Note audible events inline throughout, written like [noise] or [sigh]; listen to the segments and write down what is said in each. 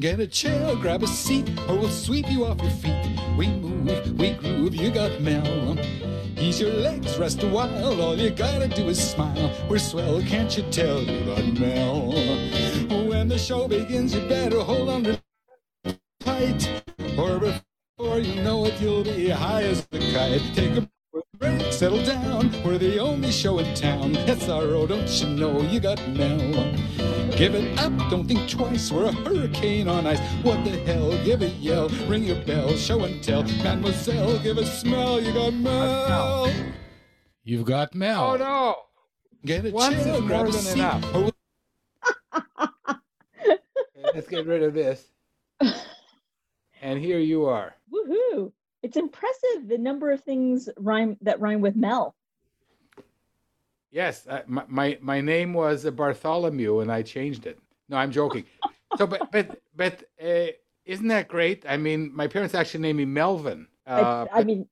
Get a chair, grab a seat, or we'll sweep you off your feet. We move, we groove, you got Mel. Ease your legs, rest a while, all you gotta do is smile. We're swell, can't you tell you got Mel? When the show begins, you better hold on tight, or before you know it, you'll be high as a kite. Take a settle down, we're the only show in town. SRO, don't you know you got Mel? Give it up, don't think twice. We're a hurricane on ice. What the hell? Give a yell, ring your bell, show and tell. Mademoiselle, give a smell. You got Mel. You've got Mel. Oh no! Get a Once chair, is grab more a than seat. enough. [laughs] Let's get rid of this. And here you are. Woohoo! It's impressive the number of things rhyme that rhyme with Mel. Yes, uh, my, my my name was Bartholomew, and I changed it. No, I'm joking. So, but but but uh, isn't that great? I mean, my parents actually named me Melvin. I- Uh, I, mean,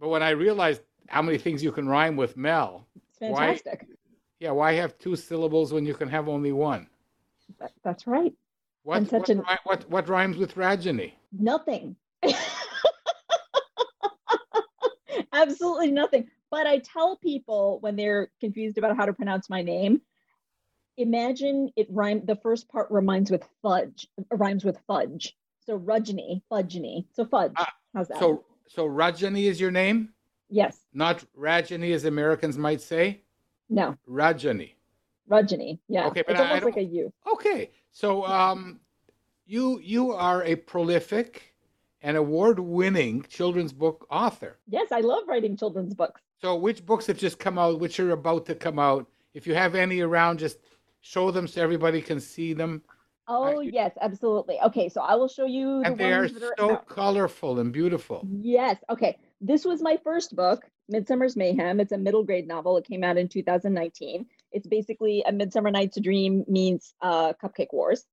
but when I realized how many things you can rhyme with Mel, it's Why- fantastic. yeah, why have two syllables when you can have only one? That- that's right. What such what, an- rhy- what what rhymes with Rajani? Nothing. [laughs] Absolutely nothing. But I tell people when they're confused about how to pronounce my name, imagine it rhyme. The first part rhymes with fudge. Rhymes with fudge. So Rajani, fudgeny. So fudge. Ah, How's that? So so Rajani is your name, yes. not Rajani as Americans might say. No. Rajani. Rajani. Yeah. Okay, but it's I- I almost like a don't- Okay, so um, you you are a prolific and award-winning children's book author. Yes, I love writing children's books. So, which books have just come out? Which are about to come out? If you have any around, just show them so everybody can see them. Oh, I- yes, absolutely. Okay, so I will show you the And they are ones that are so colorful and beautiful. Yes. Okay. This was my first book, Midsummer's Mayhem. It's a middle grade novel. It came out in 2019. It's basically a Midsummer Night's Dream meets uh, Cupcake Wars.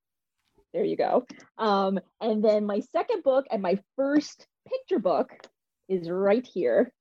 There you go. Um, and then my second book and my first picture book is right here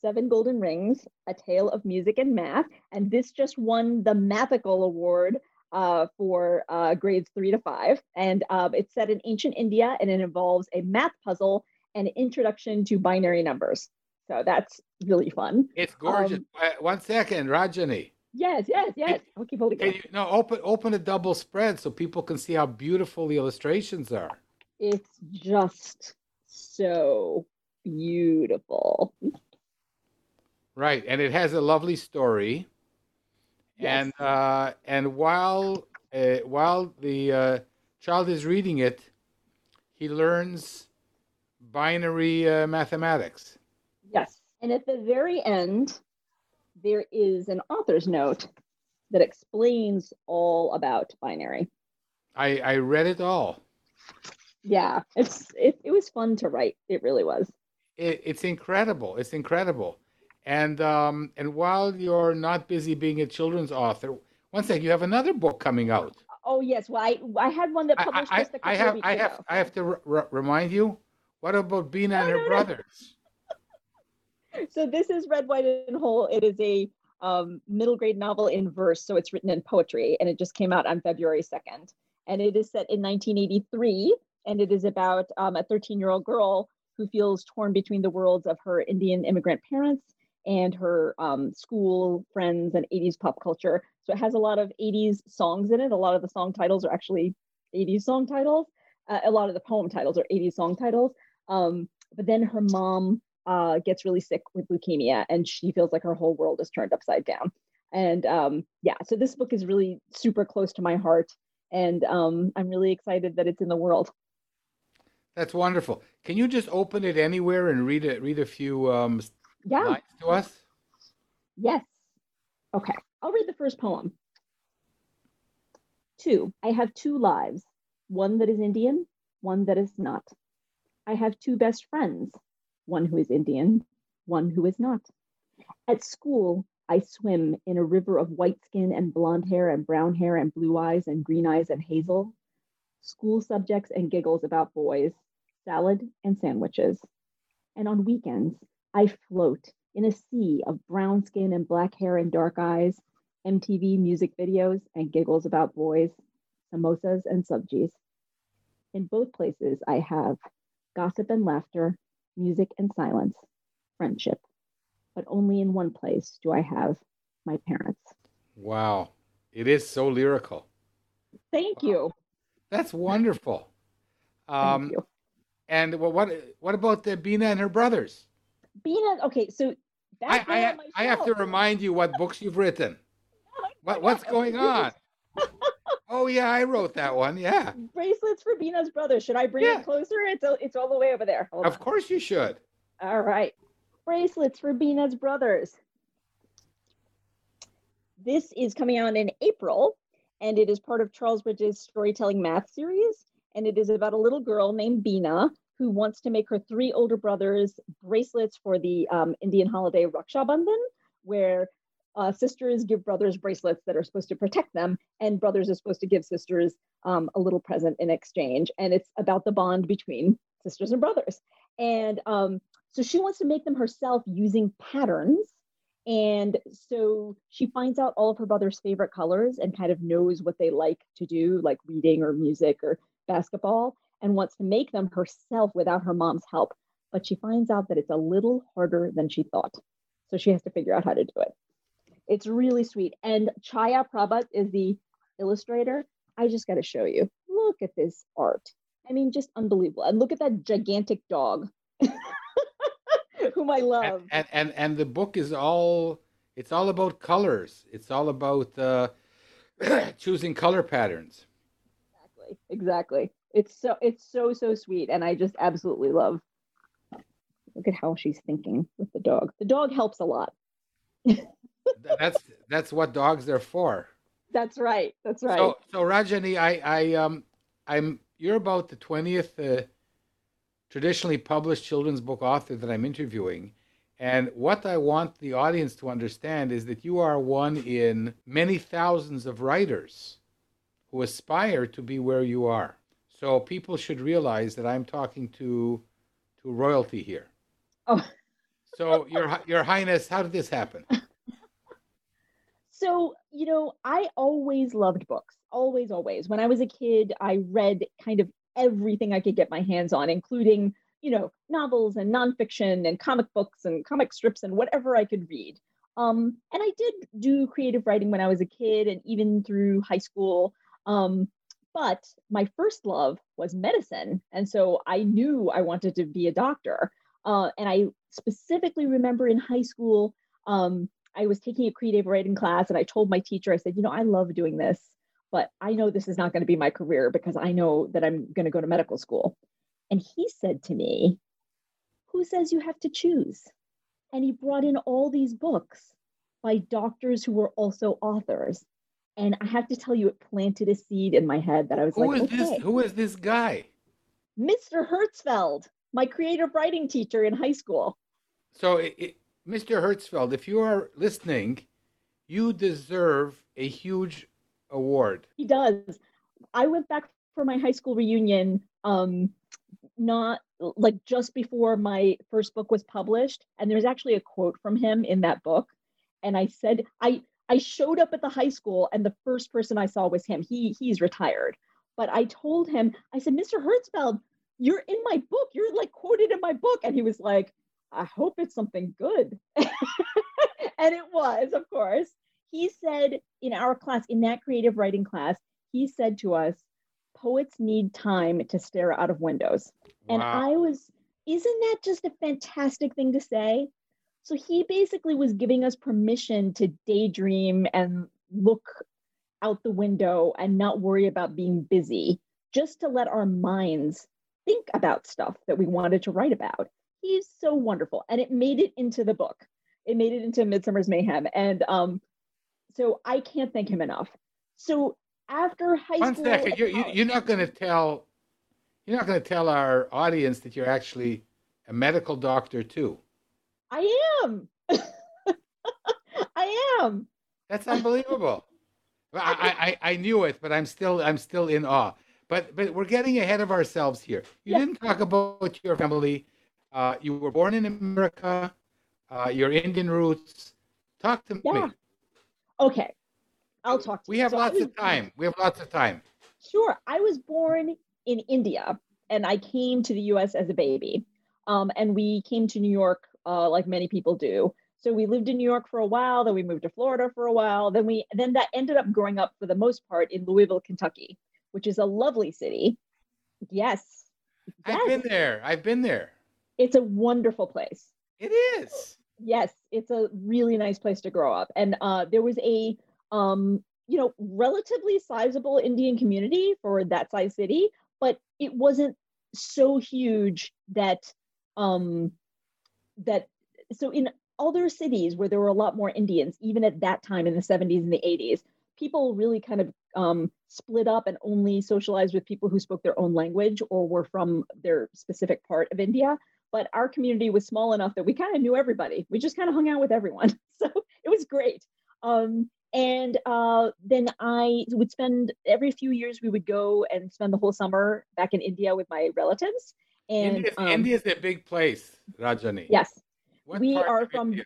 Seven Golden Rings, A Tale of Music and Math. And this just won the Mathical Award uh, for uh, grades three to five. And uh, it's set in ancient India and it involves a math puzzle and an introduction to binary numbers. So that's really fun. It's gorgeous. Um, Uh, One second, Rajani. Yes, yes, yes. I'll keep holding Can it. you no open open a double spread so people can see how beautiful the illustrations are? It's just so beautiful. Right, and it has a lovely story. Yes. And uh, and while uh, while the uh, child is reading it, he learns binary uh, mathematics. Yes. And at the very end, there is an author's note that explains all about binary. I I read it all. Yeah, it's it, it was fun to write. It really was. It, it's incredible. It's incredible. And um, and while you're not busy being a children's author, one second, you have another book coming out. Oh yes, well I I had one that published I, just a couple I of have I ago. have I have to r- r- remind you. What about Bina and her no, no. [laughs] So this is Red, White, and Whole. It is a um, middle grade novel in verse, so it's written in poetry, and it just came out on February second. And it is set in 1983, and it is about um, a 13 year old girl who feels torn between the worlds of her Indian immigrant parents and her um, school friends and 80s pop culture. So it has a lot of 80s songs in it. A lot of the song titles are actually 80s song titles. Uh, a lot of the poem titles are 80s song titles. Um, but then her mom uh, gets really sick with leukemia and she feels like her whole world is turned upside down. And um, yeah, so this book is really super close to my heart. And um, I'm really excited that it's in the world. That's wonderful. Can you just open it anywhere and read it? Read a few um, Yeah, lines to us. yes. Okay, I'll read the first poem. Two, I have two lives one that is Indian, one that is not. I have two best friends, one who is Indian, one who is not. At school, I swim in a river of white skin and blonde hair and brown hair and blue eyes and green eyes and hazel. School subjects and giggles about boys, salad and sandwiches. And on weekends, I float in a sea of brown skin and black hair and dark eyes, MTV music videos and giggles about boys, samosas and subjis. In both places, I have gossip and laughter, music and silence, friendship. But only in one place do I have my parents. Wow. It is so lyrical. Thank you. That's [laughs] wonderful. Um, Thank you. And well, what what about the Bina and her brothers? Bina, okay, so I, I, I have to remind you what books you've written. [laughs] what, what's going [laughs] on? Oh yeah, I wrote that one. Yeah. Bracelets for Bina's brother. Should I bring yeah. it closer? It's it's all the way over there. Hold of on. course you should. All right. Bracelets for Bina's brothers. This is coming out in April, and it is part of Charlesbridge's storytelling math series. And it is about a little girl named Bina who wants to make her three older brothers bracelets for the um, Indian holiday Raksha Bandhan, where uh, sisters give brothers bracelets that are supposed to protect them, and brothers are supposed to give sisters um, a little present in exchange. And it's about the bond between sisters and brothers. And um, so she wants to make them herself using patterns. And so she finds out all of her brother's favorite colors and kind of knows what they like to do, like reading or music or basketball, and wants to make them herself without her mom's help. But she finds out that it's a little harder than she thought. So she has to figure out how to do it. It's really sweet. And Chaya Prabhat is the illustrator. I just got to show you. Look at this art. I mean, just unbelievable. And look at that gigantic dog, [laughs] whom I love. And, and and the book is all it's all about colors. It's all about uh, [clears throat] choosing color patterns. Exactly. Exactly. It's so it's so so sweet, and I just absolutely love. Look at how she's thinking with the dog. The dog helps a lot. [laughs] that's that's what dogs are for. That's right. That's right. So, so Rajani, I, I, um, I'm. You're about the twentieth uh, traditionally published children's book author that I'm interviewing, and what I want the audience to understand is that you are one in many thousands of writers who aspire to be where you are. So people should realize that I'm talking to to royalty here. Oh. so your your highness, how did this happen? [laughs] So, you know, I always loved books. Always always. When I was a kid, I read kind of everything I could get my hands on, including, you know, novels and nonfiction and comic books and comic strips and whatever I could read. Um, and I did do creative writing when I was a kid and even through high school. Um, but my first love was medicine. And so I knew I wanted to be a doctor. Uh, and I specifically remember in high school, um, I was taking a creative writing class and I told my teacher, I said, you know, I love doing this, but I know this is not going to be my career because I know that I'm going to go to medical school. And he said to me, Who says you have to choose? And he brought in all these books by doctors who were also authors. And I have to tell you, it planted a seed in my head that I was who like, is okay. this? Who is this guy? Mr. Hertzfeld, my creative writing teacher in high school. So, it, Mr. Hertzfeld, if you are listening, you deserve a huge award. He does. I went back for my high school reunion, um, not like just before my first book was published, and there's actually a quote from him in that book. And I said, I I showed up at the high school and the first person I saw was him. He he's retired. But I told him, I said, Mr. Hertzfeld, you're in my book. You're like quoted in my book. And he was like, I hope it's something good. [laughs] and it was, of course. He said in our class, in that creative writing class, he said to us, poets need time to stare out of windows. Wow. And I was, isn't that just a fantastic thing to say? So he basically was giving us permission to daydream and look out the window and not worry about being busy, just to let our minds think about stuff that we wanted to write about. He's so wonderful. And it made it into the book. It made it into Midsummer's Mayhem. And um, so I can't thank him enough. So after high One school. second, you're, college. you're not going to tell, you're not going to tell our audience that you're actually a medical doctor too. I am. [laughs] I am. That's unbelievable. [laughs] I, I, I knew it, but I'm still I'm still in awe. But but we're getting ahead of ourselves here. You Yeah. didn't talk about your family. Uh, you were born in America. Uh, your Indian roots. Talk to Yeah. me. Okay. I'll talk to We you. have So lots was- of time. We have lots of time. Sure. I was born in India and I came to the US as a baby. Um, and we came to New York uh, like many people do. So we lived in New York for a while, then we moved to Florida for a while. Then we then that ended up growing up for the most part in Louisville, Kentucky, which is a lovely city. Yes. I've been there. I've been there. It's a wonderful place. It is. yes it's a really nice place to grow up and uh, there was a um, you know relatively sizable indian community for that size city but it wasn't so huge that um, that so in other cities where there were a lot more indians even at that time in the 70s and the 80s people really kind of um, split up and only socialized with people who spoke their own language or were from their specific part of india but our community was small enough that we kind of knew everybody. We just kind of hung out with everyone. [laughs] So it was great. Um, and uh, then I would spend every few years, we would go and spend the whole summer back in India with my relatives. And India's, um, India's a big place, Rajani. yes, What we are from India?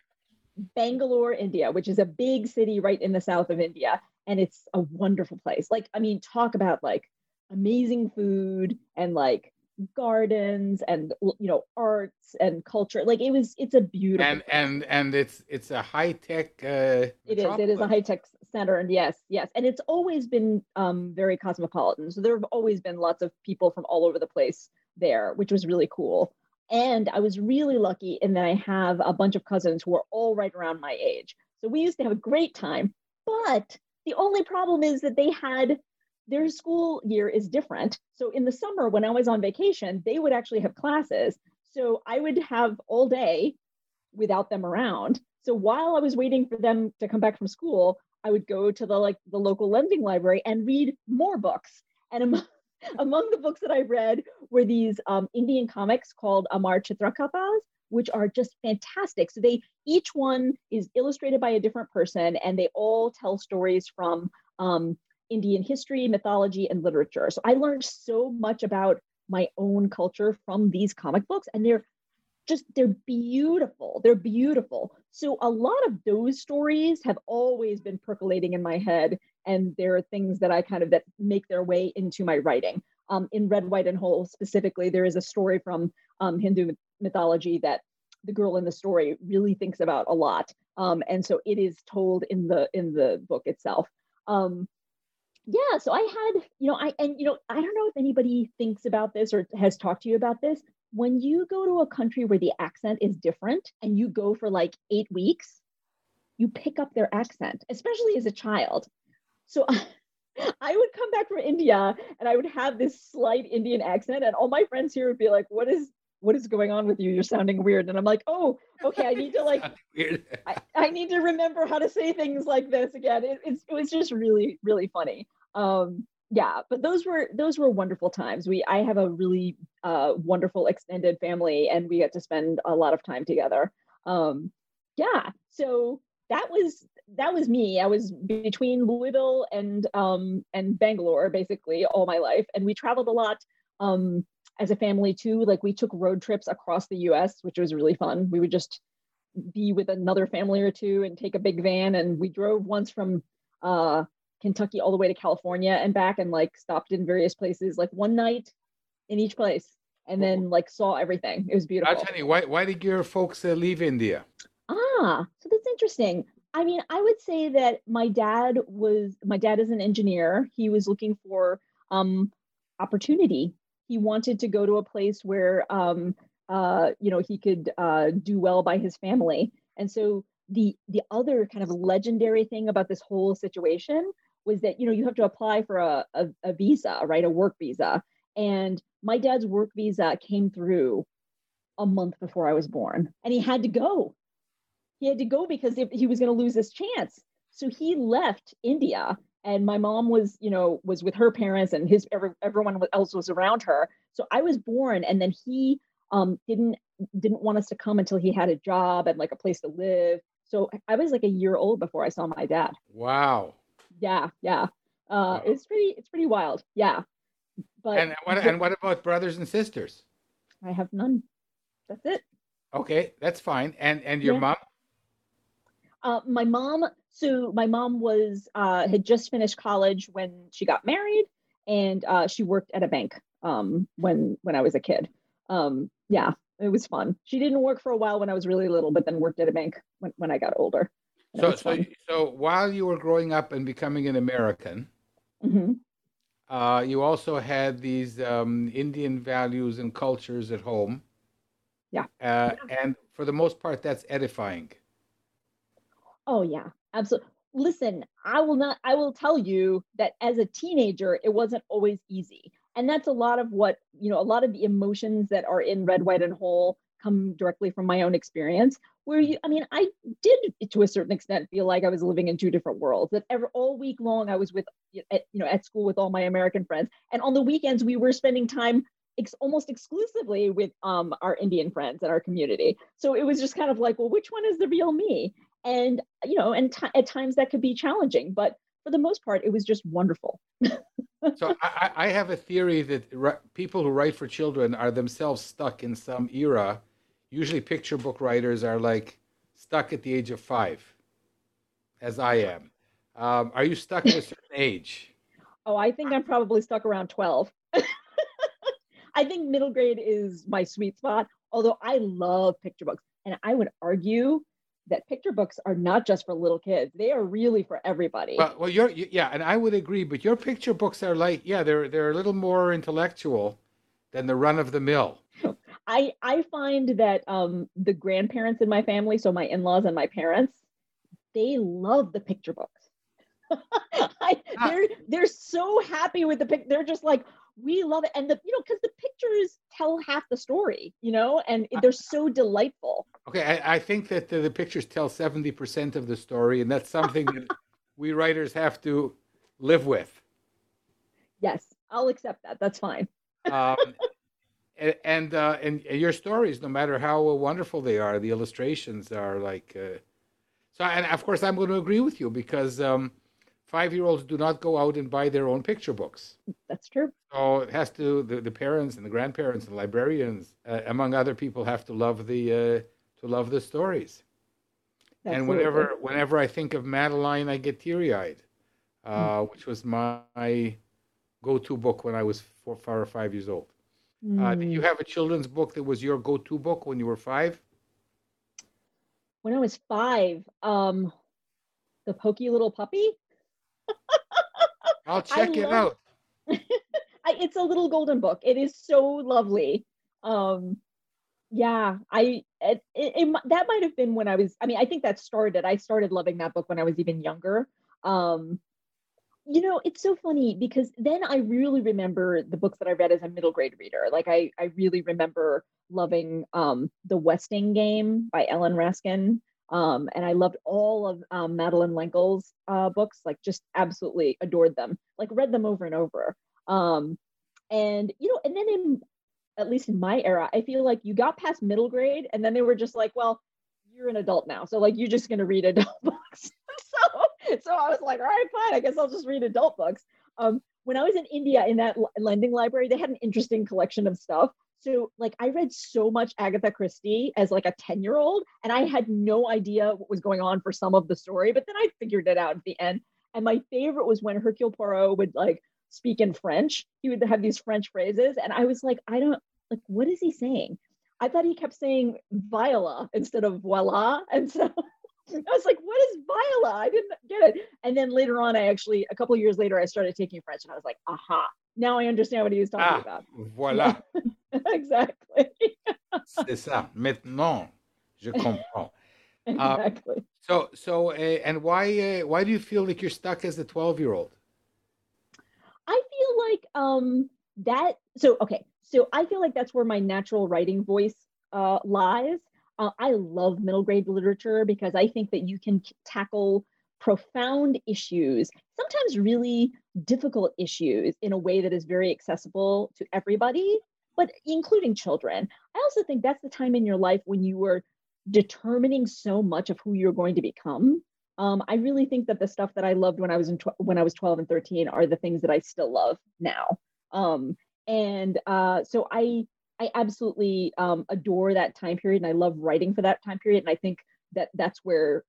Bangalore, India, which is a big city right in the south of India. And it's a wonderful place. Like, I mean, talk about like amazing food and like gardens and you know arts and culture like it was it's a beautiful and and and it's it's a high tech. Uh, It is. It is a high tech center, and yes, yes, and it's always been um, very cosmopolitan. So there have always been lots of people from all over the place there, which was really cool. And I was really lucky in that I have a bunch of cousins who are all right around my age. So we used to have a great time. But the only problem is that they had their school year is different. So in the summer, when I was on vacation, they would actually have classes. So I would have all day without them around. So while I was waiting for them to come back from school, I would go to the like the local lending library and read more books. And among, [laughs] among the books that I read were these um, Indian comics called Amar Chitra Kathas, which are just fantastic. So they each one is illustrated by a different person, and they all tell stories from um, Indian history, mythology, and literature. So I learned so much about my own culture from these comic books, and they're just they're beautiful they're beautiful. So a lot of those stories have always been percolating in my head and there are things that i kind of that make their way into my writing. Um, in red white and whole specifically there is a story from um, hindu mythology that the girl in the story really thinks about a lot. Um, and so it is told in the in the book itself. Um, yeah so i had you know i and you know i don't know if anybody thinks about this or has talked to you about this. When you go to a country where the accent is different and you go for like eight weeks you pick up their accent especially as a child. So [laughs] i would come back from india and i would have this slight indian accent and all my friends here would be like what is what is going on with you you're sounding weird and i'm like oh okay i need to [laughs] like I, I need to remember how to say things like this again. It, it's, it was just really, really funny. Um, yeah, but those were those were wonderful times. We I have a really uh, wonderful extended family, and we got to spend a lot of time together. Um, yeah, so that was that was me. I was between Louisville and um, and Bangalore basically all my life, and we traveled a lot. Um, as a family too like we took road trips across the US which was really fun we would just be with another family or two and take a big van and we drove once from uh Kentucky all the way to California and back and like stopped in various places like one night in each place and then like saw everything. It was beautiful. Rajani, why why did your folks uh, leave India? Ah, so that's interesting. I mean, I would say that my dad was my dad is an engineer. He was looking for um opportunity. He wanted to go to a place where um uh you know he could uh do well by his family. And so the the other kind of legendary thing about this whole situation was that you know you have to apply for a, a, a visa, right? A work visa. And my dad's work visa came through a month before I was born, and he had to go he had to go because he was going to lose his chance. So he left India and my mom was you know was with her parents and his every, everyone else was around her so i was born and then he um didn't didn't want us to come until he had a job and like a place to live so i was like a year old before i saw my dad Wow. yeah yeah uh Wow. it's pretty it's pretty wild yeah but And what and what about brothers and sisters? i have none that's it Okay, that's fine. And and your Yeah. mom? Uh, my mom, so my mom was uh, had just finished college when she got married, and uh, she worked at a bank um, when when I was a kid. Um, yeah, it was fun. She didn't work for a while when I was really little, but then worked at a bank when, when I got older. So so so while you were growing up and becoming an American, Mhm. uh, you also had these um, Indian values and cultures at home. Yeah. Uh, and for the most part, that's edifying. Oh yeah, absolutely. Listen, I will not. I will tell you that as a teenager, it wasn't always easy, and that's a lot of what you know. A lot of the emotions that are in Red, White, and Whole come directly from my own experience. Where you, I mean, I did to a certain extent feel like I was living in two different worlds. That ever all week long I was with, you know, at school with all my American friends, and on the weekends we were spending time ex- almost exclusively with um, our Indian friends and our community. So it was just kind of like, well, which one is the real me? And you know, and ti at times that could be challenging, but for the most part, it was just wonderful. [laughs] So I, I have a theory that ri- people who write for children are themselves stuck in some era. Usually, picture book writers are like stuck at the age of five, as I am. Um, are you stuck at a certain [laughs] age? Oh, I think I'm probably stuck around 12. [laughs] I think middle grade is my sweet spot, although I love picture books. And I would argue that picture books are not just for little kids, they are really for everybody. Well, well, you're you, yeah, and I would agree. But your picture books are like yeah, they're they're a little more intellectual than the run of the mill. [laughs] I I find that um the grandparents in my family, so my in-laws and my parents, they love the picture books. [laughs] I, Ah. they're they're so happy with the pic. They're just like we love it, and the you know because the pictures tell half the story, you know, and they're so delightful. Okay, I, I think that the, the pictures tell seventy percent of the story, and that's something that [laughs] we writers have to live with. Yes, I'll accept that. That's fine. um, [laughs] and and, uh, and your stories, no matter how wonderful they are, the illustrations are like. Uh, so, and of course, I'm going to agree with you because um, five-year-olds do not go out and buy their own picture books. That's true. So it has to the, the parents and the grandparents and librarians, uh, among other people, have to love the uh, to love the stories. And whenever whenever I think of Madeline, I get teary-eyed, uh, which was my go-to book when I was four, four or five years old. Uh, did you Mm. have a children's book that was your go-to book when you were five? when I was five, um, the Pokey Little Puppy. [laughs] I'll check it love- out. [laughs] I, it's a little golden book. It is so lovely. Um, yeah, I it, it, it that might have been when I was. I mean, I think that started. I started loving that book when I was even younger. Um, you know, it's so funny because then I really remember the books that I read as a middle grade reader. Like I, I really remember loving um, the Westing Game by Ellen Raskin. Um, and I loved all of um, Madeleine L'Engle's uh, books, like just absolutely adored them, like read them over and over. Um, and you know, and then in at least in my era, I feel like you got past middle grade, and then they were just like, well, you're an adult now, so like you're just gonna read adult [laughs] books. so, so I was like, all right, fine, I guess I'll just read adult books. Um, when I was in India in that lending library, they had an interesting collection of stuff. So like I read so much Agatha Christie as like a 10 year old, and I had no idea what was going on for some of the story, but then I figured it out at the end. And my favorite was when Hercule Poirot would like speak in French. He would have these French phrases, and I was like, I don't like what is he saying? I thought he kept saying Viola instead of voila. And so [laughs] I was like, what is Viola? I didn't get it. And then later on, I actually, a couple of years later, I started taking French and I was like, aha, now I understand what he was talking Ah, about. voilà, [laughs] [laughs] exactly. c'est ça. Maintenant, je comprends. [laughs] exactly. So, so, uh, and why, uh, why do you feel like you're stuck as a twelve-year-old? I feel like um that so okay so I feel like that's where my natural writing voice uh, lies. Uh, I love middle grade literature because I think that you can tackle profound issues, sometimes really difficult issues in a way that is very accessible to everybody, but including children. I also think that's the time in your life when you were determining so much of who you're going to become. Um, I really think that the stuff that I loved when I was in tw- when I was 12 and 13 are the things that I still love now. Um, and uh, so I I absolutely um, adore that time period, and I love writing for that time period. And I think that that's where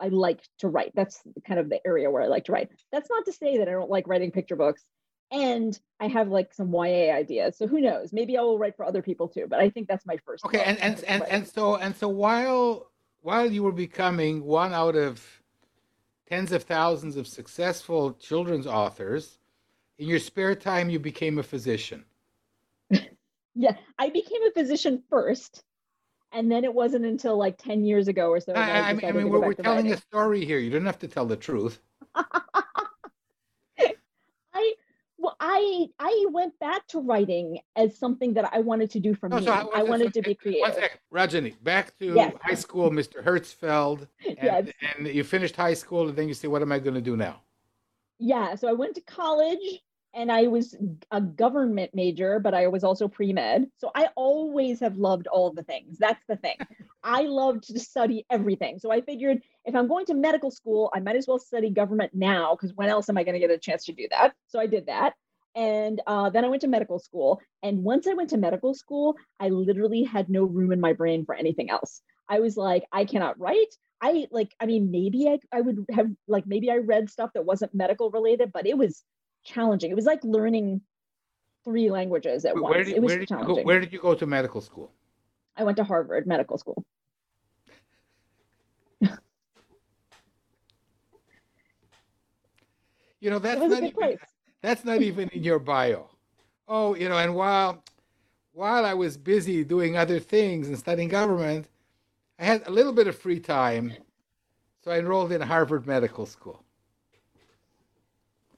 I like to write. That's kind of the area where I like to write. That's not to say that I don't like writing picture books. And I have like some YA ideas. So who knows? Maybe I will write for other people too. But I think that's my first. Okay, and and and, and so and so while while you were becoming one out of tens of thousands of successful children's authors, in your spare time you became a physician. [laughs] yeah, I became a physician first and then it wasn't until like 10 years ago or so. I, I, mean, I mean we're, we're telling writing. a story here. You don't have to tell the truth. [laughs] I I I went back to writing as something that I wanted to do for no, me. So I, I wanted to be creative. One second, Rajani, back to yes. high school, Mr. Hertzfeld, [laughs] and, yes. and you finished high school, and then you say, "What am I going to do now?" Yeah, so I went to college and I was a government major, but I was also pre med. So I always have loved all the things. That's the thing. [laughs] I loved to study everything. So I figured if I'm going to medical school, I might as well study government now because when else am I going to get a chance to do that? So I did that. And uh, then I went to medical school. And once I went to medical school, I literally had no room in my brain for anything else. I was like, I cannot write. I like, I mean, maybe I, I would have, like, maybe I read stuff that wasn't medical related, but it was challenging. It was like learning three languages at where once. Did, it was where did, go, where did you go to medical school? I went to Harvard Medical School. you know that's not even, that's not even in your bio. Oh, you know, and while while I was busy doing other things and studying government, I had a little bit of free time, so I enrolled in Harvard Medical School.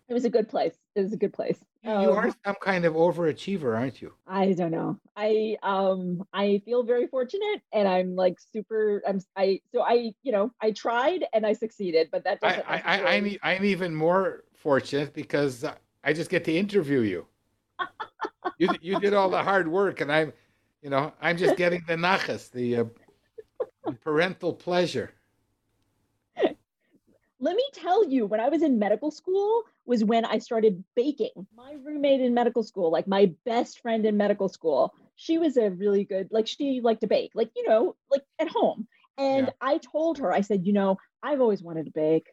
It was a good place. It was a good place. You um, are some kind of overachiever, aren't you? I don't know. I um I feel very fortunate, and I'm like super. I'm I so I you know I tried and I succeeded, but that doesn't. I, I, I I'm I'm even more fortunate because I just get to interview you. you you did all the hard work, and I'm, you know, I'm just getting the nachas, the, uh, parental pleasure let me tell you, when I was in medical school, was when I started baking. My roommate in medical school, like my best friend in medical school, she was a really good, like she liked to bake, like, you know, like at home. And yeah. I told her, I said, you know, I've always wanted to bake.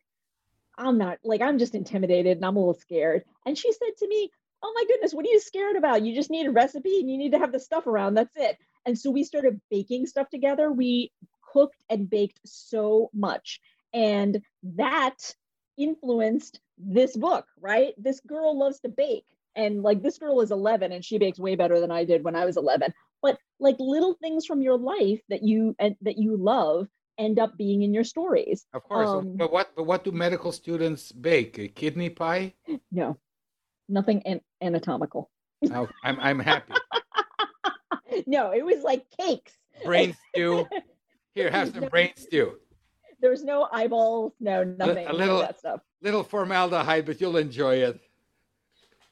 I'm not like, I'm just intimidated and I'm a little scared. And she said to me, Oh my goodness, what are you scared about? You just need a recipe and you need to have the stuff around. That's it. And so we started baking stuff together. We cooked and baked so much. And that influenced this book, right? This girl loves to bake. And like this girl is 11 and she bakes way better than I did when I was 11. But like little things from your life that you and that you love end up being in your stories. Of course. Um, but what but what do medical students bake? A kidney pie? No. Nothing an- anatomical. Oh, I'm I'm happy. [laughs] no, it was like cakes. Brain stew. Here, have [laughs] some brain stew. There's no eyeballs, no nothing. A little that stuff. Little formaldehyde, but you'll enjoy it.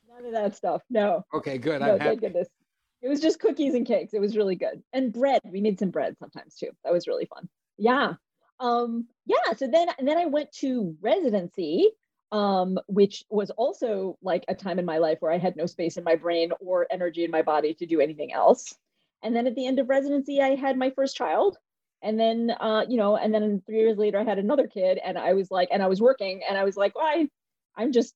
None of that stuff. No. Okay, good. No, I'm thank goodness. It was just cookies and cakes. It was really good. And bread. We made some bread sometimes too. That was really fun. Yeah. Um, yeah. So then then I went to residency, um, which was also like a time in my life where I had no space in my brain or energy in my body to do anything else. And then at the end of residency, I had my first child and then uh, you know and then three years later i had another kid and i was like and i was working and i was like well, I, i'm just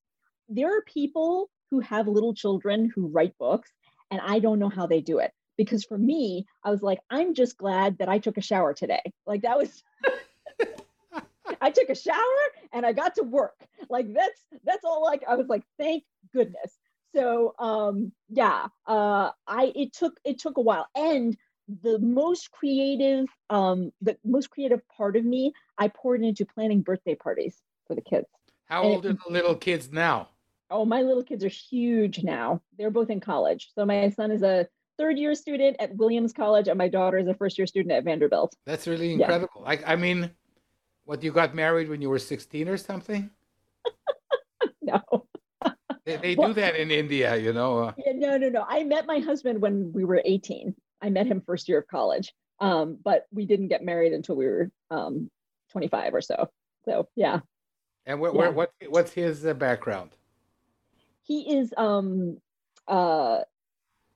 there are people who have little children who write books and i don't know how they do it because for me i was like i'm just glad that i took a shower today. Like that was [laughs] i took a shower and i got to work. Like that's that's all like i was like thank goodness. So um yeah uh i it took it took a while. And the most creative um the most creative part of me i poured into planning birthday parties for the kids. How and old it, are the little kids now? Oh my little kids are huge now. They're both in college. So my son is a third year student at williams college and my daughter is a first year student at vanderbilt that's really incredible yeah. I, I mean What you got married when you were 16 or something? [laughs] no. [laughs] They, they Well- do that in India, you know. uh, Yeah, no, no, no. I met my husband when we were 18. I met him first year of college. Um, but we didn't get married until we were um 25 or so. So yeah. And where, Yeah. where, what, what's his uh, background? He is um uh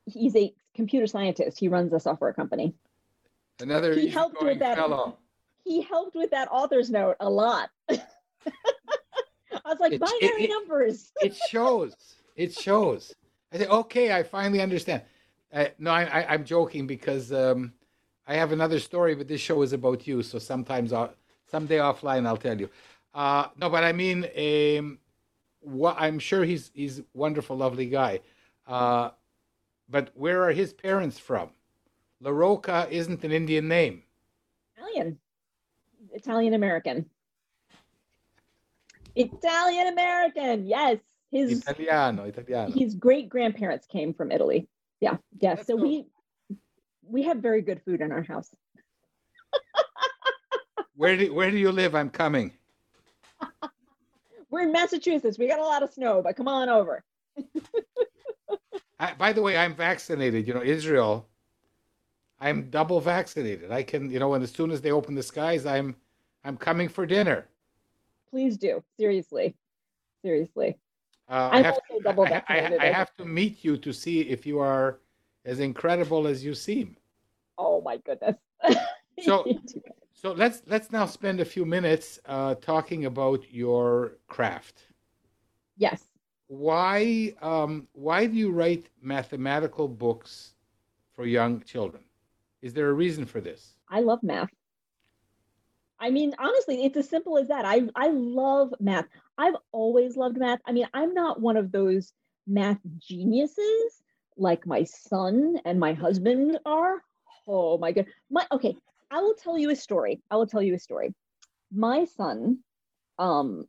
he's a computer scientist. He runs a software company. Another He helped with that. fellow. He helped with that author's note a lot. [laughs] I was like It- binary it- numbers. [laughs] It shows. It shows. I said, okay, I finally understand. Uh, no, I, I, I'm joking because um, I have another story, but this show is about you. So sometimes, I'll, someday offline, I'll tell you. Uh, no, but I mean, um, what, I'm sure he's he's wonderful, lovely guy. Uh, but where are his parents from? LaRocca isn't an Indian name. Italian. Italian American. Italian American. Yes. His Italiano, Italiano. his great grandparents came from Italy. Yeah. Yeah. That's so cool. we we have very good food in our house. [laughs] Where do where do you live? I'm coming. [laughs] We're in Massachusetts. We got a lot of snow, but come on over. [laughs] I, by the way, I'm vaccinated. You know, Israel. I'm double vaccinated. I can, you know, and as soon as they open the skies, I'm, I'm coming for dinner. Please do. Seriously. Seriously. Uh, I I'm have, also double I, I, vaccinated. I have to meet you to see if you are as incredible as you seem. Oh my goodness. So- [laughs] So let's let's now spend a few minutes uh, talking about your craft. yes. Why um, why do you write mathematical books for young children? Is there a reason for this? I love math. I mean, honestly, it's as simple as that. I I love math. I've always loved math. I mean, I'm not one of those math geniuses like my son and my husband are. Oh my god. My okay, I will tell you a story. I will tell you a story. My son um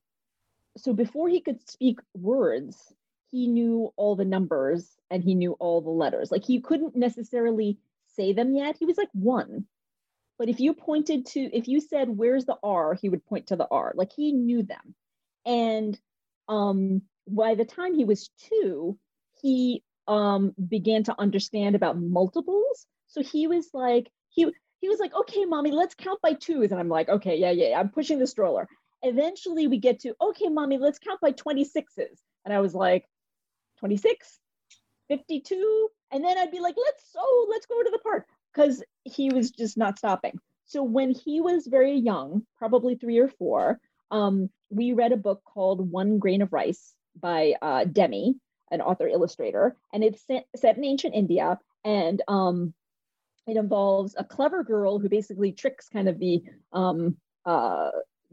so before he could speak words, he knew all the numbers and he knew all the letters. Like he couldn't necessarily say them yet. He was like 1. But if you pointed to, if you said, where's the R, he would point to the R. Like he knew them. And um, by the time he was two, he um, began to understand about multiples. So he was like, he, he was like, okay, mommy, let's count by twos. And I'm like, okay, yeah, yeah, I'm pushing the stroller. Eventually we get to, okay, mommy, let's count by 26s. And I was like, 26, 52. And then I'd be like, let's, oh, let's go to the park because he was just not stopping. So when he was very young, probably three or four, um, we read a book called One Grain of Rice by uh, Demi, an author illustrator, and it's set, set in ancient India, and um, it involves a clever girl who basically tricks kind of the um, uh,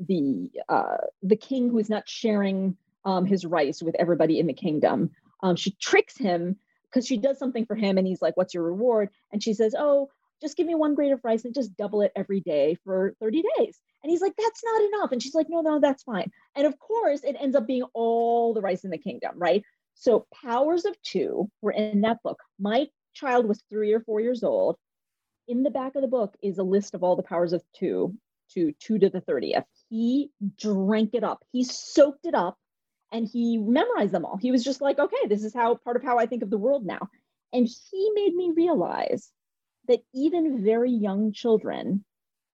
the uh, the king who's not sharing um, his rice with everybody in the kingdom. Um, she tricks him because she does something for him, and he's like, "What's your reward?" And she says, "Oh, just give me one grain of rice and just double it every day for 30 days." And he's like, "That's not enough." And she's like, "No, no, that's fine." And of course, it ends up being all the rice in the kingdom, right? So, powers of two were in that book. My child was three or four years old. In the back of the book is a list of all the powers of two to two to the 30th. He drank it up, he soaked it up, and he memorized them all. He was just like, okay, this is how part of how I think of the world now. And he made me realize that even very young children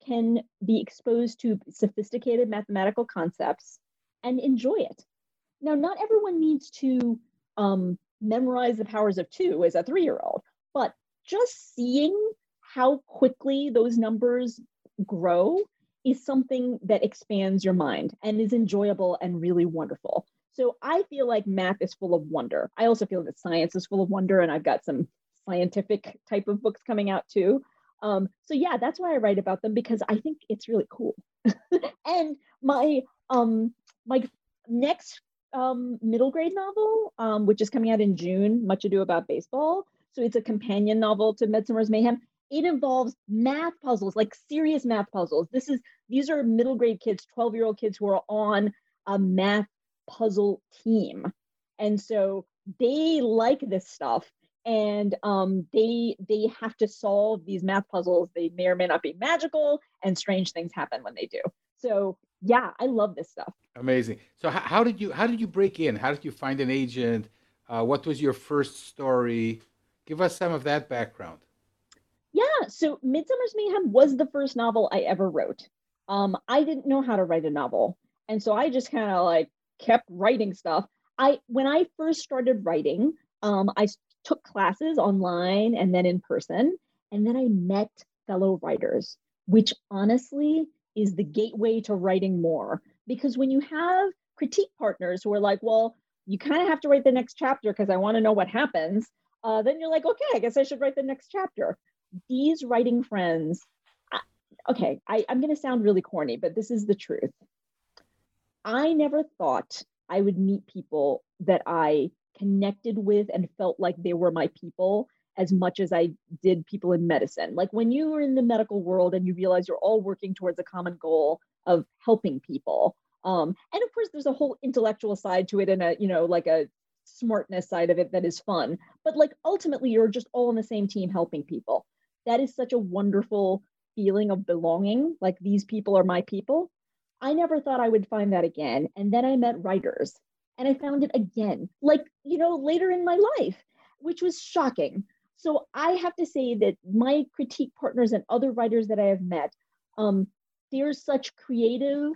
can be exposed to sophisticated mathematical concepts and enjoy it. Now, not everyone needs to um, memorize the powers of two as a three year old, but just seeing how quickly those numbers grow is something that expands your mind and is enjoyable and really wonderful. So I feel like math is full of wonder. I also feel that science is full of wonder, and I've got some scientific type of books coming out too. Um, so yeah, that's why I write about them because I think it's really cool. [laughs] and my um my next um middle grade novel, um, which is coming out in June, Much Ado About Baseball. So it's a companion novel to Midsummer's Mayhem. It involves math puzzles, like serious math puzzles. This is these are middle grade kids, 12 year old kids who are on a math puzzle team. And so they like this stuff and um, they they have to solve these math puzzles. They may or may not be magical, and strange things happen when they do. So yeah, I love this stuff. Amazing. So how, how did you how did you break in? How did you find an agent? Uh, what was your first story? Give us some of that background. Yeah, so Midsummer's Mayhem was the first novel I ever wrote. Um, I didn't know how to write a novel, and so I just kind of like kept writing stuff. I when I first started writing, um, I took classes online and then in person, and then I met fellow writers, which honestly is the gateway to writing more. Because when you have critique partners who are like, well, you kind of have to write the next chapter because I want to know what happens, uh, then you're like, okay, I guess I should write the next chapter. These writing friends, I, okay, I, I'm going to sound really corny, but this is the truth. I never thought I would meet people that I connected with and felt like they were my people as much as I did people in medicine. Like when you are in the medical world and you realize you're all working towards a common goal of helping people. Um, and of course, there's a whole intellectual side to it and a, you know, like a smartness side of it that is fun. But like ultimately, you're just all on the same team helping people. That is such a wonderful feeling of belonging. Like these people are my people. I never thought I would find that again. And then I met writers and I found it again, like, you know, later in my life, which was shocking. So I have to say that my critique partners and other writers that I have met, um, they're such creative,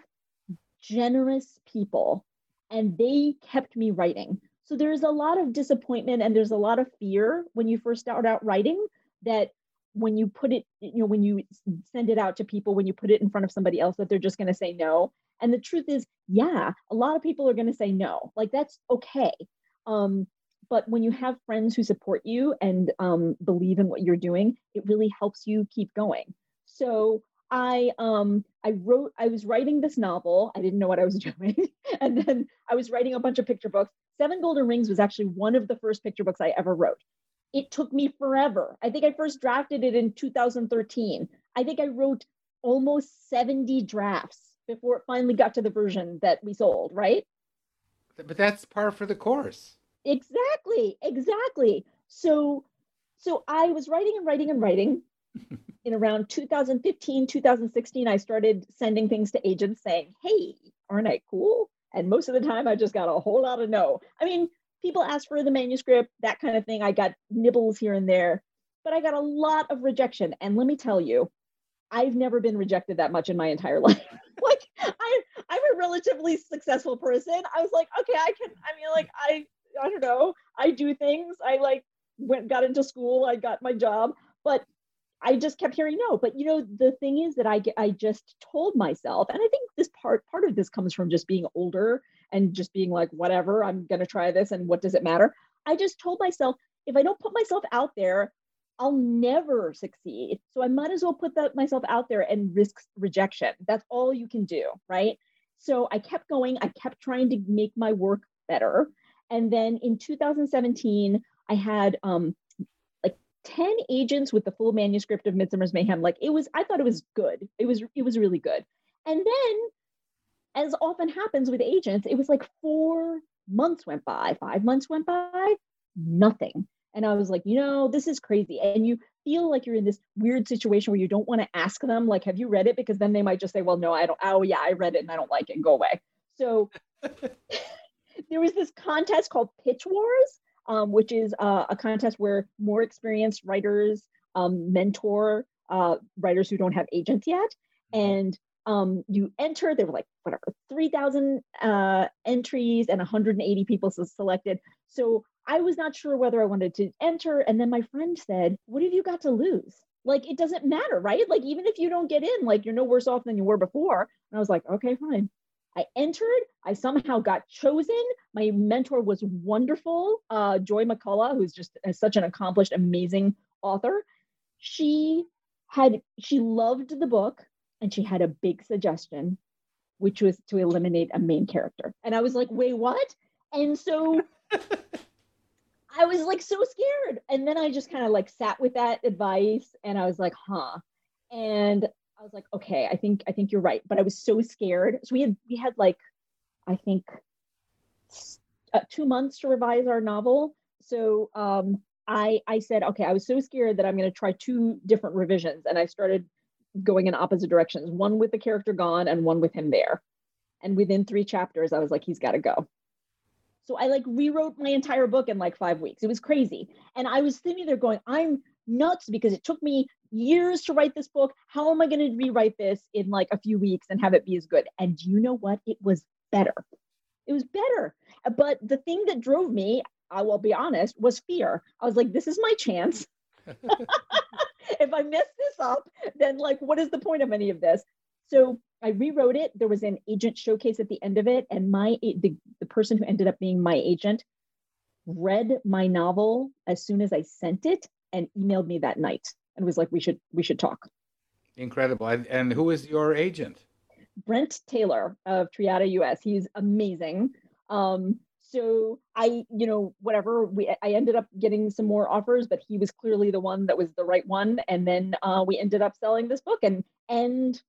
generous people, and they kept me writing. So there's a lot of disappointment and there's a lot of fear when you first start out writing that when you put it, you know, when you send it out to people, when you put it in front of somebody else, that they're just going to say no. And the truth is, yeah, a lot of people are going to say no. Like that's okay. Um, but when you have friends who support you and um, believe in what you're doing, it really helps you keep going. So I um I wrote I was writing this novel. I didn't know what I was [laughs] doing, and then I was writing a bunch of picture books. Seven Golden Rings was actually one of the first picture books I ever wrote. It took me forever. I think I first drafted it in 2013. I think I wrote almost 70 drafts before it finally got to the version that we sold, right? But that's par for the course. Exactly, exactly. So so I was writing and writing and writing. [laughs] in around 2015, 2016, I started sending things to agents saying, Hey, aren't I cool? And most of the time I just got a whole lot of no. I mean, people asked for the manuscript, that kind of thing. I got nibbles here and there, but I got a lot of rejection. And let me tell you, I've never been rejected that much in my entire [laughs] life. like I I'm a relatively successful person. I was like, okay, I can I mean like I I don't know. I do things. I like went got into school. I got my job, but I just kept hearing no. But you know, the thing is that I I just told myself, and I think this part part of this comes from just being older and just being like, whatever, I'm gonna try this, and what does it matter? I just told myself, if I don't put myself out there, I'll never succeed. So I might as well put myself out there and risk rejection. That's all you can do, right? So I kept going. I kept trying to make my work better. And then in 2017, I had um, like 10 agents with the full manuscript of Midsummer's Mayhem. Like it was, I thought it was good. It was, it was really good. And then, as often happens with agents, it was like four months went by, five months went by, nothing. And I was like, you know, this is crazy. And you feel like you're in this weird situation where you don't want to ask them, like, have you read it? Because then they might just say, well, no, I don't. Oh, yeah, I read it and I don't like it. Go away. So [laughs] [laughs] there was this contest called Pitch Wars, um, which is uh, a contest where more experienced writers um, mentor uh, writers who don't have agents yet. Mm-hmm. And um, you enter, there were like, whatever, 3,000 uh, entries and 180 people selected. So I was not sure whether I wanted to enter. And then my friend said, What have you got to lose? Like, it doesn't matter, right? Like, even if you don't get in, like, you're no worse off than you were before. And I was like, Okay, fine. I entered, I somehow got chosen. My mentor was wonderful, uh, Joy McCullough, who's just such an accomplished, amazing author. She had, she loved the book and she had a big suggestion, which was to eliminate a main character. And I was like, wait, what? And so [laughs] I was like so scared. And then I just kind of like sat with that advice and I was like, huh. And I was like, okay, I think I think you're right. But I was so scared. So we had we had like, I think, uh, two months to revise our novel. So um, I I said, okay, I was so scared that I'm going to try two different revisions, and I started going in opposite directions. One with the character gone, and one with him there. And within three chapters, I was like, he's got to go. So I like rewrote my entire book in like five weeks. It was crazy. And I was sitting there going, I'm nuts because it took me years to write this book. How am I going to rewrite this in like a few weeks and have it be as good? And you know what? It was better. It was better. But the thing that drove me, I will be honest, was fear. I was like, this is my chance. [laughs] [laughs] if I mess this up, then like, what is the point of any of this? So I rewrote it. There was an agent showcase at the end of it, and my the, the person who ended up being my agent read my novel as soon as I sent it and emailed me that night and was like, "We should we should talk." Incredible. And, and who is your agent? Brent Taylor of Triada US. He's amazing. Um, so I, you know, whatever we, I ended up getting some more offers, but he was clearly the one that was the right one. And then uh, we ended up selling this book and and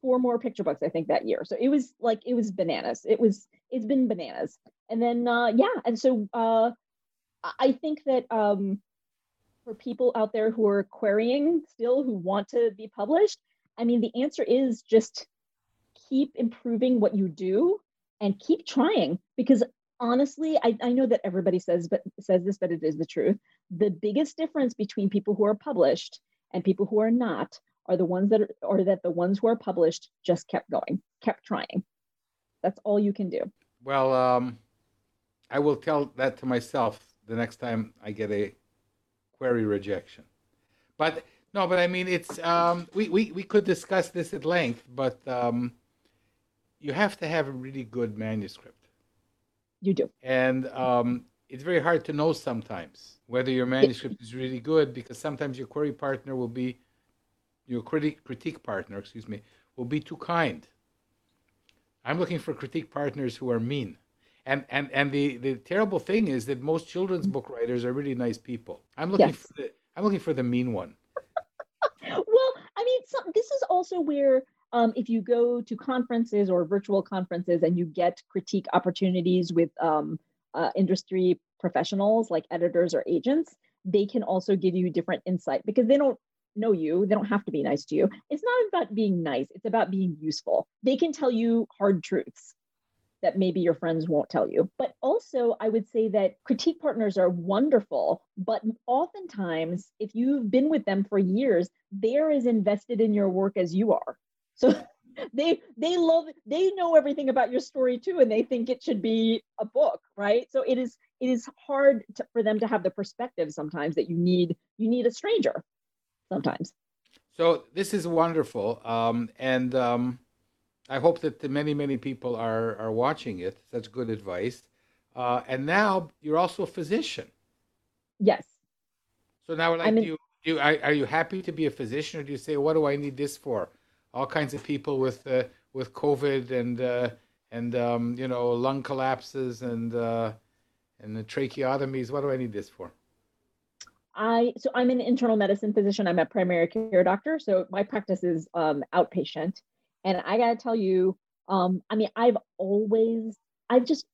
four more picture books, I think, that year. So it was like it was bananas. It was it's been bananas. And then uh, yeah, and so uh, I think that um, for people out there who are querying still who want to be published, I mean, the answer is just keep improving what you do and keep trying because honestly I, I know that everybody says but says this but it is the truth. The biggest difference between people who are published and people who are not are the ones that are or that the ones who are published just kept going kept trying. That's all you can do. Well um, i will tell that to myself the next time i get a query rejection. But no but i mean it's um, we, we we could discuss this at length but um, you have to have a really good manuscript you do. And um, it's very hard to know sometimes whether your manuscript is really good because sometimes your query partner will be, your critique, critique partner, excuse me, will be too kind. I'm looking for critique partners who are mean. And, and, and the, the terrible thing is that most children's book writers are really nice people. I'm looking yes. for the I'm looking for the mean one. [laughs] well, I mean, so, this is also where um, if you go to conferences or virtual conferences and you get critique opportunities with um, uh, industry professionals like editors or agents, they can also give you different insight because they don't know you. They don't have to be nice to you. It's not about being nice, it's about being useful. They can tell you hard truths that maybe your friends won't tell you. But also, I would say that critique partners are wonderful, but oftentimes, if you've been with them for years, they're as invested in your work as you are. So [laughs] they they love they know everything about your story too and they think it should be a book right? So it is it is hard to, for them to have the perspective sometimes that you need you need a stranger sometimes. So this is wonderful um, and um, i hope that the many many people are are watching it. That's good advice. Uh, and now you're also a physician. Yes. So now like, in, do you, do you, are, are you happy to be a physician or do you say what do i need this for all kinds of people with uh, with COVID and uh, and um, you know lung collapses and uh, and the tracheotomies. What do I need this for? I so I'm an internal medicine physician. I'm a primary care doctor, so my practice is um, outpatient. And I gotta tell you, um, I mean, I've always, I've just,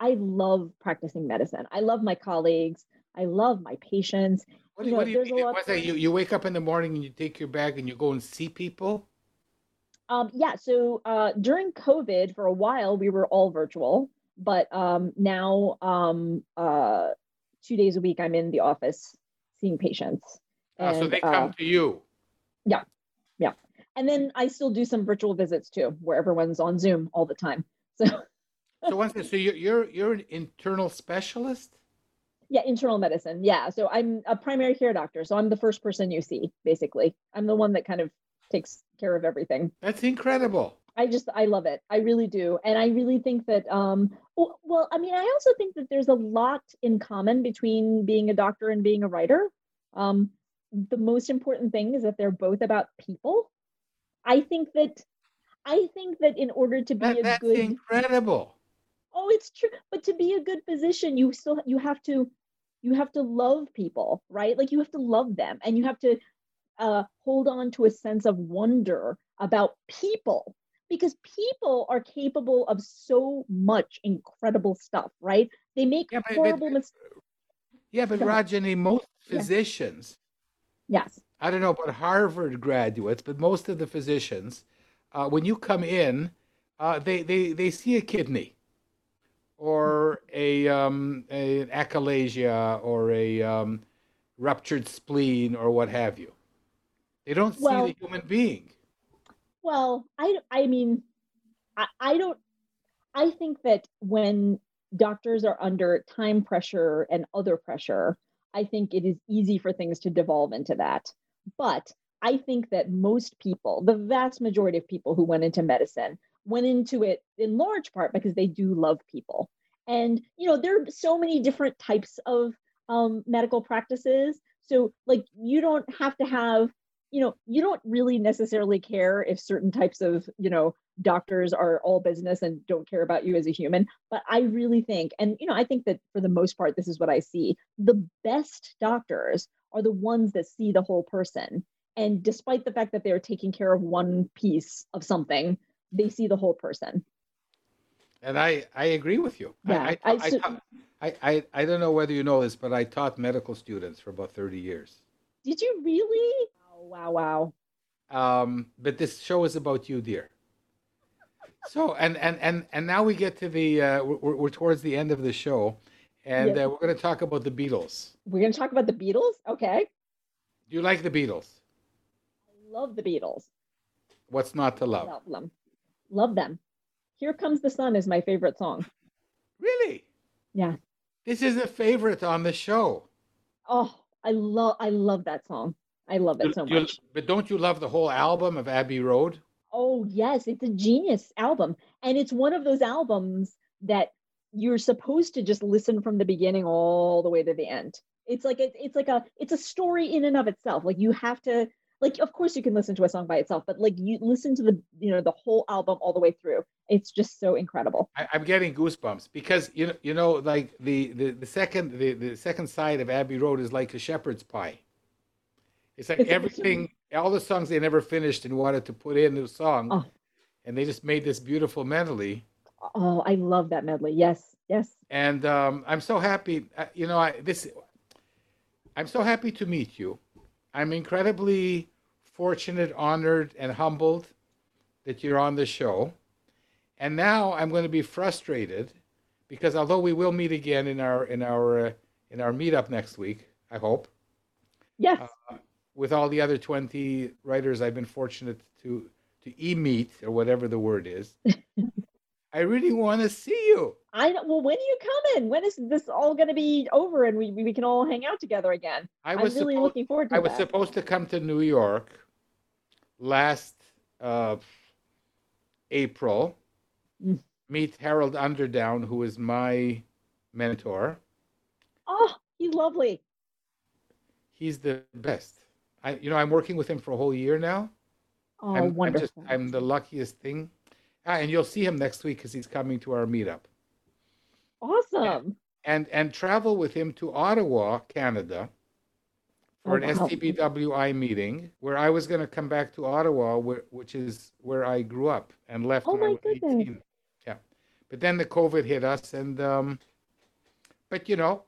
I love practicing medicine. I love my colleagues. I love my patients. What do you, you, know, what do you, that? You, you wake up in the morning and you take your bag and you go and see people? Um, yeah, so uh, during COVID, for a while, we were all virtual, but um, now um, uh, two days a week, I'm in the office seeing patients. And, uh, so they come uh, to you. Yeah, yeah, and then I still do some virtual visits too, where everyone's on Zoom all the time. So, so thing, so you're you're you're an internal specialist. Yeah, internal medicine. Yeah, so I'm a primary care doctor, so I'm the first person you see, basically. I'm the one that kind of takes care of everything. That's incredible. I just I love it. I really do. And I really think that um well, I mean I also think that there's a lot in common between being a doctor and being a writer. Um the most important thing is that they're both about people. I think that I think that in order to be that, a that's good incredible. Oh, it's true. But to be a good physician, you still you have to you have to love people, right? Like you have to love them and you have to uh, hold on to a sense of wonder about people because people are capable of so much incredible stuff, right? They make yeah, but, horrible mistakes. Yeah, but Rajani, most physicians, yes, I don't know about Harvard graduates, but most of the physicians, uh, when you come in, uh, they, they, they see a kidney or a, um, a- an achalasia or a um, ruptured spleen or what have you. They don't see Well- the human being. Well, I I mean, I, I don't. I think that when doctors are under time pressure and other pressure, I think it is easy for things to devolve into that. But I think that most people, the vast majority of people who went into medicine, went into it in large part because they do love people. And you know, there are so many different types of um, medical practices. So, like, you don't have to have you know, you don't really necessarily care if certain types of, you know, doctors are all business and don't care about you as a human. But I really think, and, you know, I think that for the most part, this is what I see the best doctors are the ones that see the whole person. And despite the fact that they're taking care of one piece of something, they see the whole person. And I, I agree with you. Yeah, I, I I, taught- I, I, I don't know whether you know this, but I taught medical students for about 30 years. Did you really? Wow, wow. Um, but this show is about you, dear. So, and and and and now we get to the uh, we're, we're towards the end of the show, and Yes. uh, we're going to talk about the Beatles. We're going to talk about the Beatles. Okay. Do you like the Beatles? I love the Beatles. What's not to love? Love them. Love them. Here Comes the Sun is my favorite song. Really? Yeah. This is a favorite on the show. Oh, I love I love that song. I love it so You- much. but don't you love the whole album of Abbey Road? Oh, yes, it's a genius album. And it's one of those albums that you're supposed to just listen from the beginning all the way to the end. It's like it's it's like a it's a story in and of itself. Like you have to like of course you can listen to a song by itself, but like you listen to the you know the whole album all the way through. It's just so incredible. I, I'm getting goosebumps because you know, you know, like the the, the second the, the second side of Abbey Road is like a shepherd's pie. It's like everything, all the songs they never finished and wanted to put in the song, Oh. and they just made this beautiful medley. Oh, I love that medley. Yes, yes. And um, I'm so happy. uh, You know, I this, I'm so happy to meet you. I'm incredibly fortunate, honored, and humbled that you're on the show. And now I'm going to be frustrated because although we will meet again in our in our uh, in our meetup next week, I hope, Yes. With all the other 20 writers I've been fortunate to to e-meet or whatever the word is. [laughs] I really want to see you. I know. Well, when are you coming? When is this all going to be over and we, we can all hang out together again? I I'm was really supposed, looking forward to I was supposed to come to New York last uh, April, Mm. meet Harold Underdown, who is my mentor. oh, he's lovely. He's the best. I, you know, I'm working with him for a whole year now. Oh, I'm, I'm wonderful. just, I'm the luckiest thing. Ah, and you'll see him next week because he's coming to our meetup. awesome. And and travel with him to Ottawa, Canada, for Oh, an wow. SCBWI meeting where I was going to come back to Ottawa, where, which is where I grew up and left Oh, when I my was goodness. 18. Yeah. But then the COVID hit us, and um, but you know,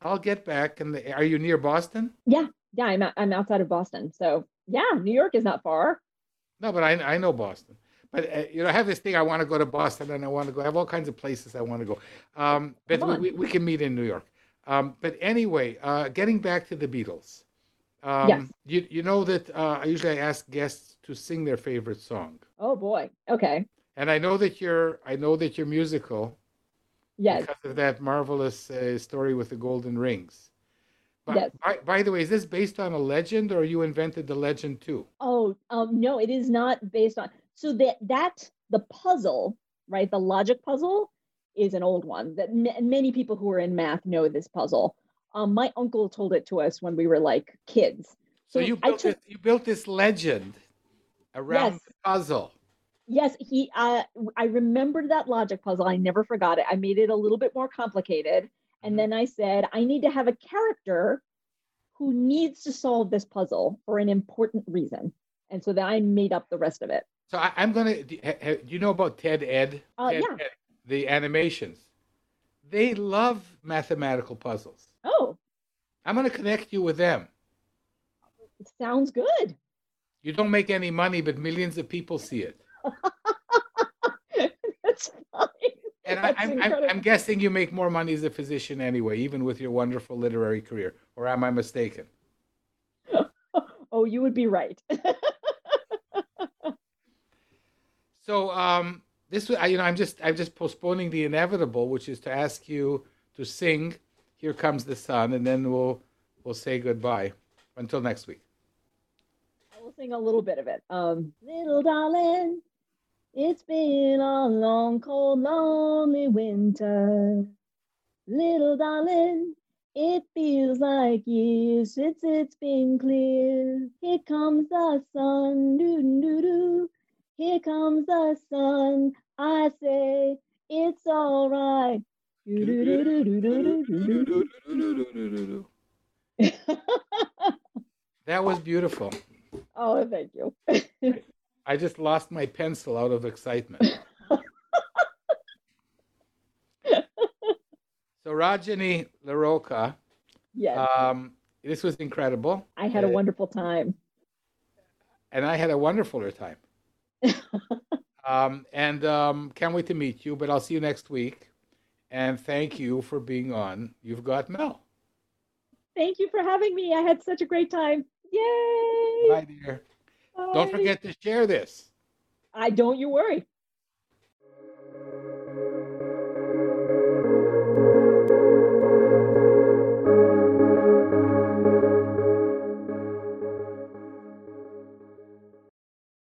I'll get back. And the, are you near Boston? Yeah, yeah. I'm I'm outside of Boston, so yeah, New York is not far. No, but I I know Boston. But uh, you know, I have this thing. I want to go to Boston, and I want to go. I have all kinds of places I want to go. Um, but we, we, we can meet in New York. Um, but anyway, uh, getting back to the Beatles. Um, Yes. You you know that uh, I usually ask guests to sing their favorite song, Oh boy. Okay. and I know that you're I know that you're musical Yes. because of that marvelous uh, story with the golden rings. But Yes. by, by the way, is this based on a legend, or you invented the legend too? Oh, um, no, it is not based on. So that that the puzzle, right? The logic puzzle is an old one that m- many people who are in math know this puzzle. Um, my uncle told it to us when we were like kids. So So you built took- this, you built this legend around Yes. the puzzle. Yes, he. Uh, I remembered that logic puzzle. I never forgot it. I made it a little bit more complicated. And then I said I need to have a character who needs to solve this puzzle for an important reason, and so then I made up the rest of it. So I, I'm gonna. Do ha- ha- do you know about TED Ed? Uh, TED yeah. Ed, the animations. They love mathematical puzzles. Oh, I'm gonna connect you with them. sounds good. You don't make any money, but millions of people see it. [laughs] And [laughs] I, I'm, I'm. I'm guessing you make more money as a physician anyway, even with your wonderful literary career. Or am I mistaken? [laughs] Oh, you would be right. [laughs] So um, this, I- you know, I'm just, I'm just postponing the inevitable, which is to ask you to sing "Here Comes the Sun," and then we'll, we'll say goodbye until next week. I will sing a little bit of it. Um, little darling, it's been a long, cold, lonely winter. Little darling, it feels like years since it's been clear. Here comes the sun, doo doo doo. Here comes the sun. I say it's all right. That was beautiful. Oh, thank you. I just lost my pencil out of excitement. [laughs] so Rajani LaRocca, Yes, um, this was incredible, I had a uh, wonderful time. and I had a wonderfuler time. [laughs] um, and um, can't wait to meet you. But I'll see you next week. And thank you for being on. You've got Mel. Thank you for having me. I had such a great time. Yay! Bye, dear. Don't forget to share this. I don't you worry.